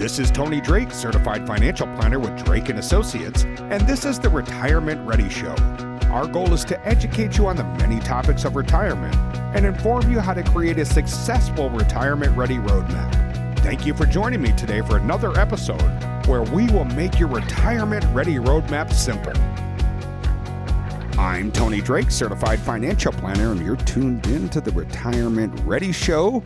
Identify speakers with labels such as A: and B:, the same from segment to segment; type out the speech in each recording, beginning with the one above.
A: This is Tony Drake, certified financial planner with Drake and Associates, and this is the Retirement Ready Show. Our goal is to educate you on the many topics of retirement and inform you how to create a successful retirement ready roadmap. Thank you for joining me today for another episode where we will make your retirement ready roadmap simple. I'm Tony Drake, certified financial planner, and you're tuned in to the Retirement Ready Show.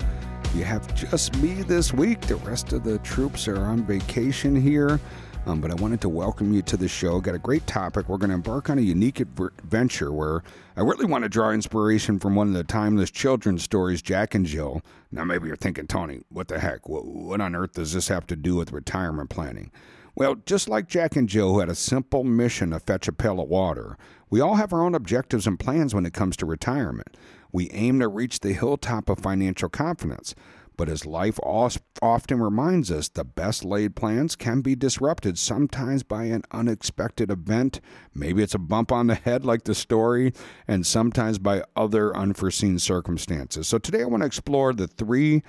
A: You have just me this week. The rest of the troops are on vacation here. Um, but I wanted to welcome you to the show. Got a great topic. We're going to embark on a unique adventure where I really want to draw inspiration from one of the timeless children's stories, Jack and Jill. Now, maybe you're thinking, Tony, what the heck? What, what on earth does this have to do with retirement planning? Well, just like Jack and Jill, who had a simple mission to fetch a pail of water, we all have our own objectives and plans when it comes to retirement. We aim to reach the hilltop of financial confidence. But as life often reminds us, the best laid plans can be disrupted sometimes by an unexpected event. Maybe it's a bump on the head, like the story, and sometimes by other unforeseen circumstances. So today I want to explore the three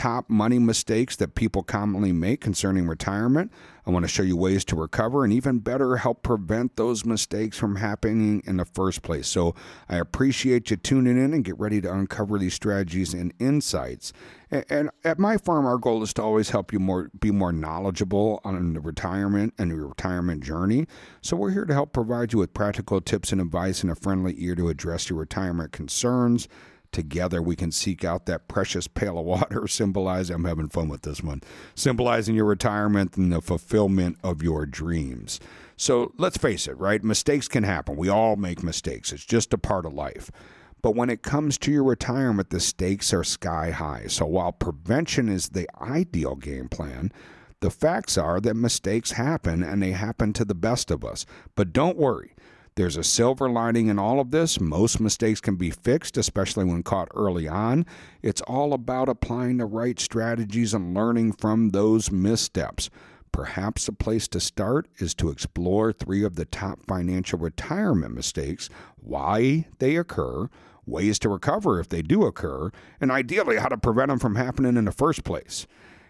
A: top money mistakes that people commonly make concerning retirement. I want to show you ways to recover and even better help prevent those mistakes from happening in the first place. So I appreciate you tuning in and get ready to uncover these strategies and insights. And at my firm, our goal is to always help you more be more knowledgeable on the retirement and your retirement journey. So we're here to help provide you with practical tips and advice and a friendly ear to address your retirement concerns together we can seek out that precious pail of water symbolizing i'm having fun with this one symbolizing your retirement and the fulfillment of your dreams. So let's face it right? Mistakes can happen. We all make mistakes. It's just a part of life. But when it comes to your retirement the stakes are sky high. So while prevention is the ideal game plan the facts are that mistakes happen and they happen to the best of us. But don't worry there's a silver lining in all of this. Most mistakes can be fixed, especially when caught early on. It's all about applying the right strategies and learning from those missteps. Perhaps a place to start is to explore three of the top financial retirement mistakes, why they occur, ways to recover if they do occur, and ideally how to prevent them from happening in the first place.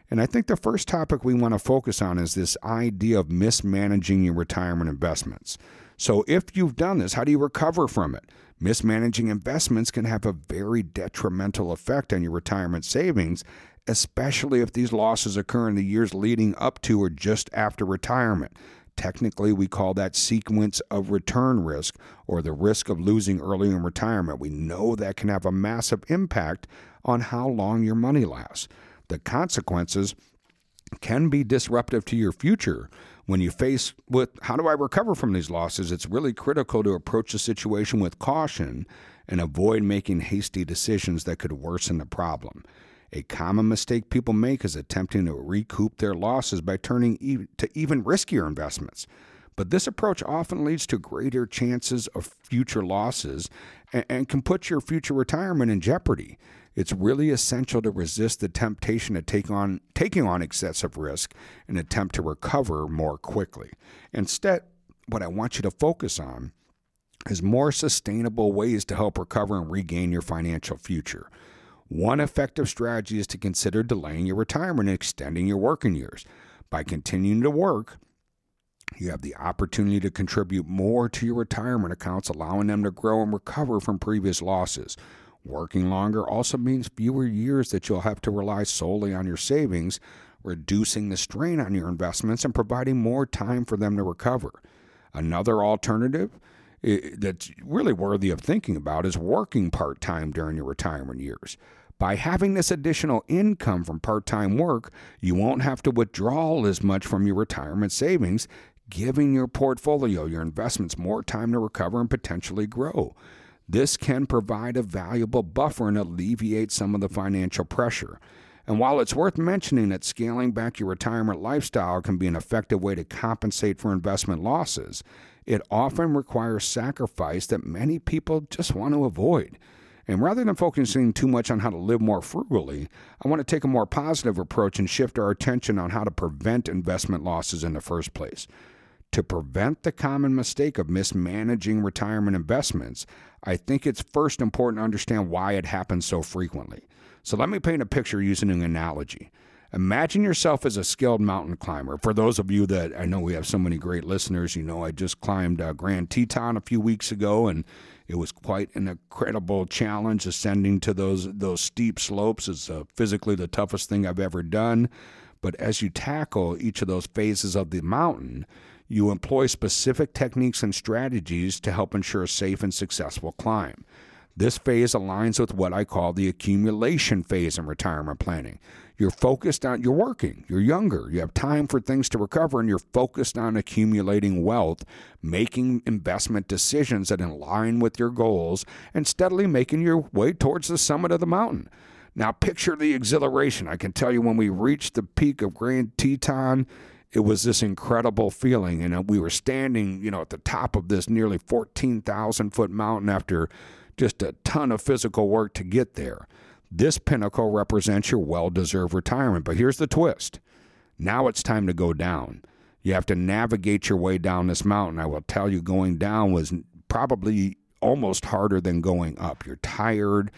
A: And I think the first topic we want to focus on is this idea of mismanaging your retirement investments. So, if you've done this, how do you recover from it? Mismanaging investments can have a very detrimental effect on your retirement savings, especially if these losses occur in the years leading up to or just after retirement. Technically, we call that sequence of return risk or the risk of losing early in retirement. We know that can have a massive impact on how long your money lasts. The consequences can be disruptive to your future when you face with how do I recover from these losses, it's really critical to approach the situation with caution and avoid making hasty decisions that could worsen the problem. A common mistake people make is attempting to recoup their losses by turning to even riskier investments. But this approach often leads to greater chances of future losses and, can put your future retirement in jeopardy it's really essential to resist the temptation to take on taking on excessive risk and attempt to recover more quickly. Instead, what I want you to focus on is more sustainable ways to help recover and regain your financial future. One effective strategy is to consider delaying your retirement and extending your working years. By continuing to work, you have the opportunity to contribute more to your retirement accounts, allowing them to grow and recover from previous losses. Working longer also means fewer years that you'll have to rely solely on your savings, reducing the strain on your investments and providing more time for them to recover. Another alternative eh, that's really worthy of thinking about is working part time during your retirement years. By having this additional income from part time work, you won't have to withdraw as much from your retirement savings, giving your portfolio, your investments, more time to recover and potentially grow. This can provide a valuable buffer and alleviate some of the financial pressure. And while it's worth mentioning that scaling back your retirement lifestyle can be an effective way to compensate for investment losses, it often requires sacrifice that many people just want to avoid. And rather than focusing too much on how to live more frugally, I want to take a more positive approach and shift our attention on how to prevent investment losses in the first place. To prevent the common mistake of mismanaging retirement investments, I think it's first important to understand why it happens so frequently. So let me paint a picture using an analogy. Imagine yourself as a skilled mountain climber. For those of you that I know we have so many great listeners, you know I just climbed uh, Grand Teton a few weeks ago, and it was quite an incredible challenge ascending to those those steep slopes. It's uh, physically the toughest thing I've ever done. But as you tackle each of those phases of the mountain, you employ specific techniques and strategies to help ensure a safe and successful climb. This phase aligns with what I call the accumulation phase in retirement planning. You're focused on, you're working, you're younger, you have time for things to recover, and you're focused on accumulating wealth, making investment decisions that align with your goals, and steadily making your way towards the summit of the mountain. Now, picture the exhilaration. I can tell you when we reached the peak of Grand Teton, it was this incredible feeling. And uh, we were standing, you know, at the top of this nearly 14,000 foot mountain after just a ton of physical work to get there. This pinnacle represents your well deserved retirement. But here's the twist now it's time to go down. You have to navigate your way down this mountain. I will tell you, going down was probably almost harder than going up. You're tired.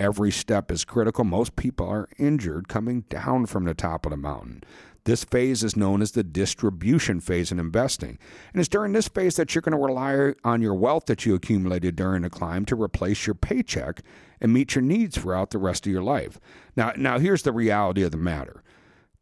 A: Every step is critical. Most people are injured coming down from the top of the mountain. This phase is known as the distribution phase in investing. And it's during this phase that you're going to rely on your wealth that you accumulated during the climb to replace your paycheck and meet your needs throughout the rest of your life. Now, now here's the reality of the matter.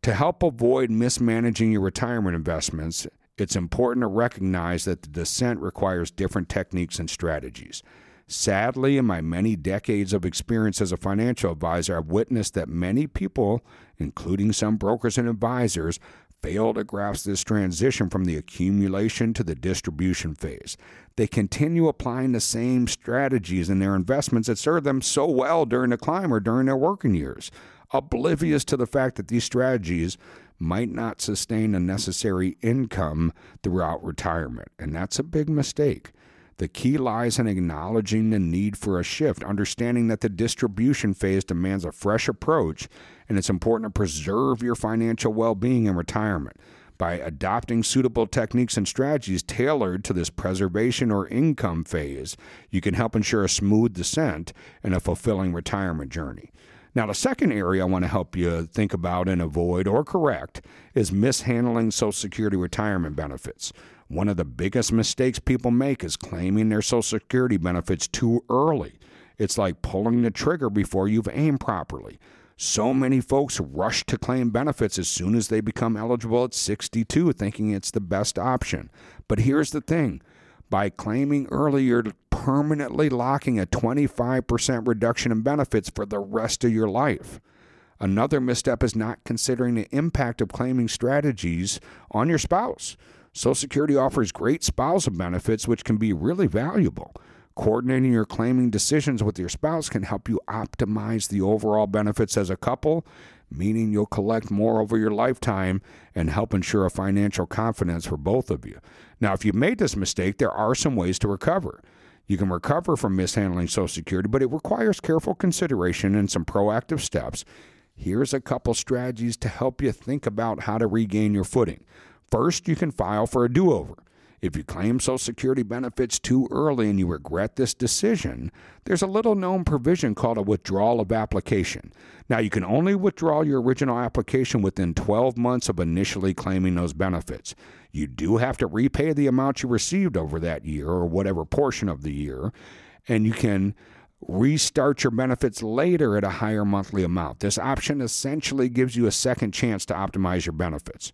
A: To help avoid mismanaging your retirement investments, it's important to recognize that the descent requires different techniques and strategies. Sadly, in my many decades of experience as a financial advisor, I've witnessed that many people, including some brokers and advisors, fail to grasp this transition from the accumulation to the distribution phase. They continue applying the same strategies in their investments that served them so well during the climb or during their working years, oblivious to the fact that these strategies might not sustain the necessary income throughout retirement. And that's a big mistake. The key lies in acknowledging the need for a shift, understanding that the distribution phase demands a fresh approach, and it's important to preserve your financial well being in retirement. By adopting suitable techniques and strategies tailored to this preservation or income phase, you can help ensure a smooth descent and a fulfilling retirement journey. Now, the second area I want to help you think about and avoid or correct is mishandling Social Security retirement benefits. One of the biggest mistakes people make is claiming their Social Security benefits too early. It's like pulling the trigger before you've aimed properly. So many folks rush to claim benefits as soon as they become eligible at 62, thinking it's the best option. But here's the thing by claiming early, you're permanently locking a 25% reduction in benefits for the rest of your life. Another misstep is not considering the impact of claiming strategies on your spouse. Social Security offers great spousal benefits, which can be really valuable. Coordinating your claiming decisions with your spouse can help you optimize the overall benefits as a couple, meaning you'll collect more over your lifetime and help ensure a financial confidence for both of you. Now, if you've made this mistake, there are some ways to recover. You can recover from mishandling Social Security, but it requires careful consideration and some proactive steps. Here's a couple strategies to help you think about how to regain your footing. First, you can file for a do over. If you claim Social Security benefits too early and you regret this decision, there's a little known provision called a withdrawal of application. Now, you can only withdraw your original application within 12 months of initially claiming those benefits. You do have to repay the amount you received over that year or whatever portion of the year, and you can restart your benefits later at a higher monthly amount. This option essentially gives you a second chance to optimize your benefits.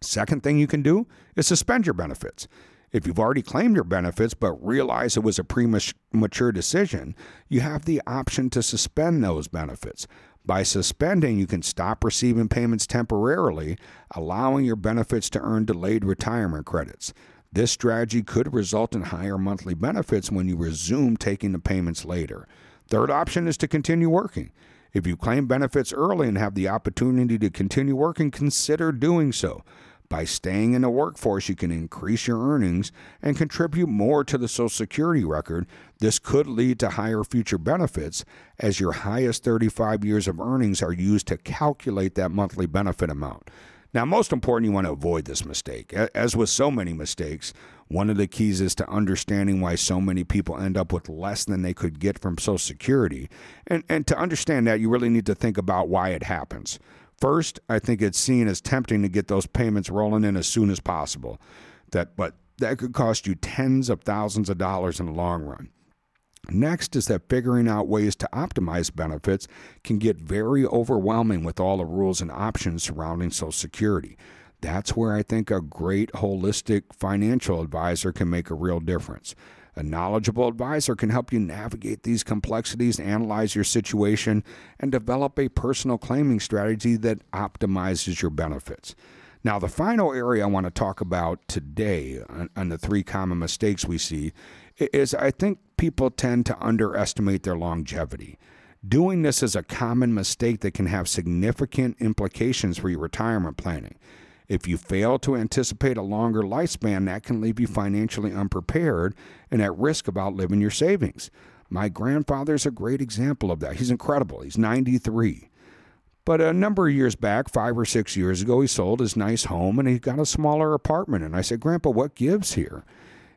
A: Second thing you can do is suspend your benefits. If you've already claimed your benefits but realize it was a premature decision, you have the option to suspend those benefits. By suspending, you can stop receiving payments temporarily, allowing your benefits to earn delayed retirement credits. This strategy could result in higher monthly benefits when you resume taking the payments later. Third option is to continue working. If you claim benefits early and have the opportunity to continue working, consider doing so. By staying in the workforce, you can increase your earnings and contribute more to the Social Security record. This could lead to higher future benefits as your highest 35 years of earnings are used to calculate that monthly benefit amount. Now, most important, you want to avoid this mistake. As with so many mistakes, one of the keys is to understanding why so many people end up with less than they could get from Social Security. And, and to understand that, you really need to think about why it happens. First, I think it's seen as tempting to get those payments rolling in as soon as possible. That, but that could cost you tens of thousands of dollars in the long run. Next is that figuring out ways to optimize benefits can get very overwhelming with all the rules and options surrounding Social Security. That's where I think a great holistic financial advisor can make a real difference. A knowledgeable advisor can help you navigate these complexities, analyze your situation, and develop a personal claiming strategy that optimizes your benefits. Now, the final area I want to talk about today uh, on, on, the three common mistakes we see is I think people tend to underestimate their longevity. Doing this is a common mistake that can have significant implications for your retirement planning. If you fail to anticipate a longer lifespan, that can leave you financially unprepared and at risk of outliving your savings. My grandfather's a great example of that. He's incredible. He's 93. But a number of years back, five or six years ago, he sold his nice home and he got a smaller apartment. And I said, Grandpa, what gives here?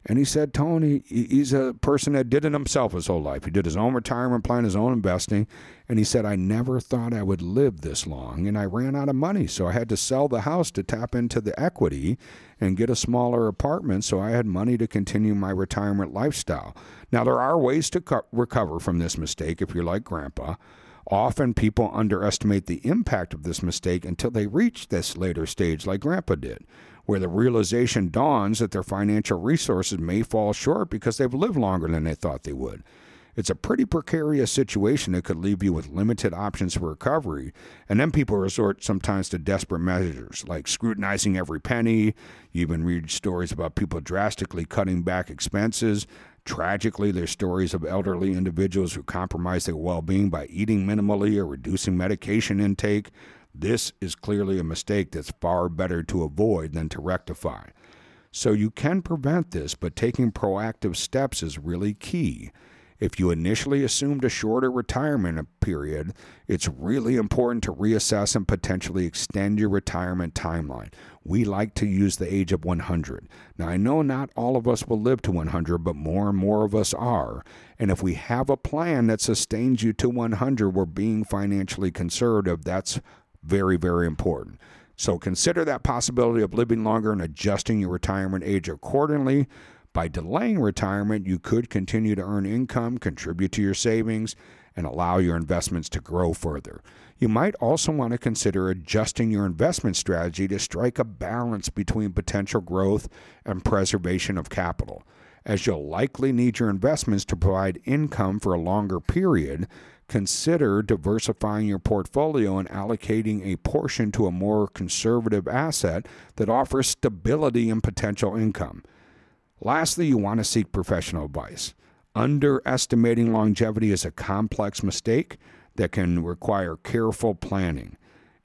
A: And he said, Tony, he's a person that did it himself his whole life. He did his own retirement plan, his own investing. And he said, I never thought I would live this long. And I ran out of money. So I had to sell the house to tap into the equity and get a smaller apartment so I had money to continue my retirement lifestyle. Now, there are ways to co- recover from this mistake if you're like grandpa. Often people underestimate the impact of this mistake until they reach this later stage, like grandpa did where the realization dawns that their financial resources may fall short because they've lived longer than they thought they would. It's a pretty precarious situation that could leave you with limited options for recovery. And then people resort sometimes to desperate measures like scrutinizing every penny. You even read stories about people drastically cutting back expenses. Tragically, there's stories of elderly individuals who compromise their well being by eating minimally or reducing medication intake. This is clearly a mistake that's far better to avoid than to rectify. So you can prevent this, but taking proactive steps is really key. If you initially assumed a shorter retirement period, it's really important to reassess and potentially extend your retirement timeline. We like to use the age of 100. Now, I know not all of us will live to 100, but more and more of us are. And if we have a plan that sustains you to 100, we're being financially conservative. That's very, very important. So consider that possibility of living longer and adjusting your retirement age accordingly. By delaying retirement, you could continue to earn income, contribute to your savings, and allow your investments to grow further. You might also want to consider adjusting your investment strategy to strike a balance between potential growth and preservation of capital. As you'll likely need your investments to provide income for a longer period, consider diversifying your portfolio and allocating a portion to a more conservative asset that offers stability and potential income. Lastly, you want to seek professional advice. Underestimating longevity is a complex mistake that can require careful planning.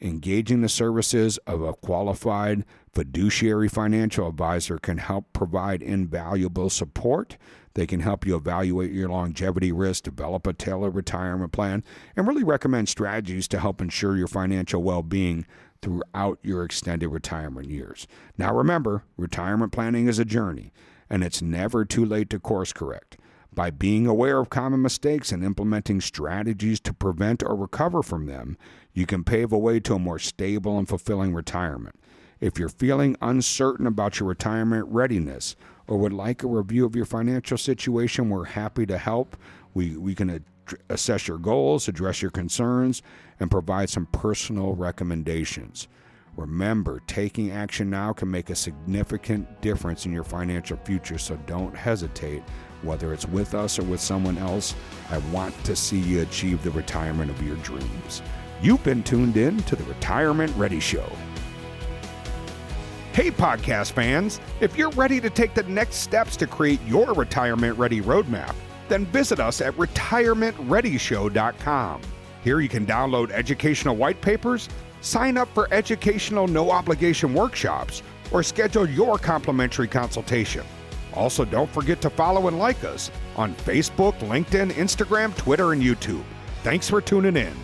A: Engaging the services of a qualified fiduciary financial advisor can help provide invaluable support they can help you evaluate your longevity risk, develop a tailored retirement plan, and really recommend strategies to help ensure your financial well being throughout your extended retirement years. Now, remember, retirement planning is a journey, and it's never too late to course correct. By being aware of common mistakes and implementing strategies to prevent or recover from them, you can pave a way to a more stable and fulfilling retirement. If you're feeling uncertain about your retirement readiness or would like a review of your financial situation, we're happy to help. We, we can ad- assess your goals, address your concerns, and provide some personal recommendations. Remember, taking action now can make a significant difference in your financial future, so don't hesitate. Whether it's with us or with someone else, I want to see you achieve the retirement of your dreams. You've been tuned in to the Retirement Ready Show. Hey, podcast fans, if you're ready to take the next steps to create your retirement ready roadmap, then visit us at retirementreadyshow.com. Here you can download educational white papers, sign up for educational no obligation workshops, or schedule your complimentary consultation. Also, don't forget to follow and like us on Facebook, LinkedIn, Instagram, Twitter, and YouTube. Thanks for tuning in.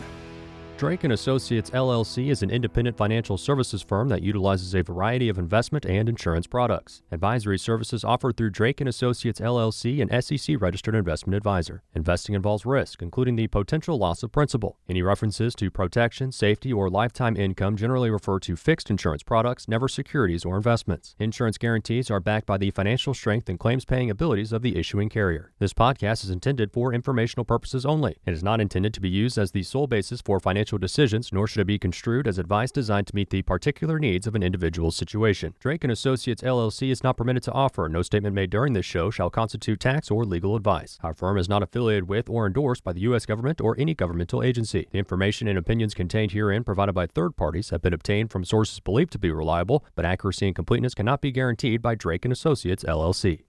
B: Drake and Associates LLC is an independent financial services firm that utilizes a variety of investment and insurance products. Advisory services offered through Drake and Associates LLC, an SEC registered investment advisor. Investing involves risk, including the potential loss of principal. Any references to protection, safety, or lifetime income generally refer to fixed insurance products, never securities or investments. Insurance guarantees are backed by the financial strength and claims paying abilities of the issuing carrier. This podcast is intended for informational purposes only and is not intended to be used as the sole basis for financial financial decisions, nor should it be construed as advice designed to meet the particular needs of an individual's situation. Drake and Associates LLC is not permitted to offer. No statement made during this show shall constitute tax or legal advice. Our firm is not affiliated with or endorsed by the U.S. government or any governmental agency. The information and opinions contained herein provided by third parties have been obtained from sources believed to be reliable, but accuracy and completeness cannot be guaranteed by Drake and Associates LLC.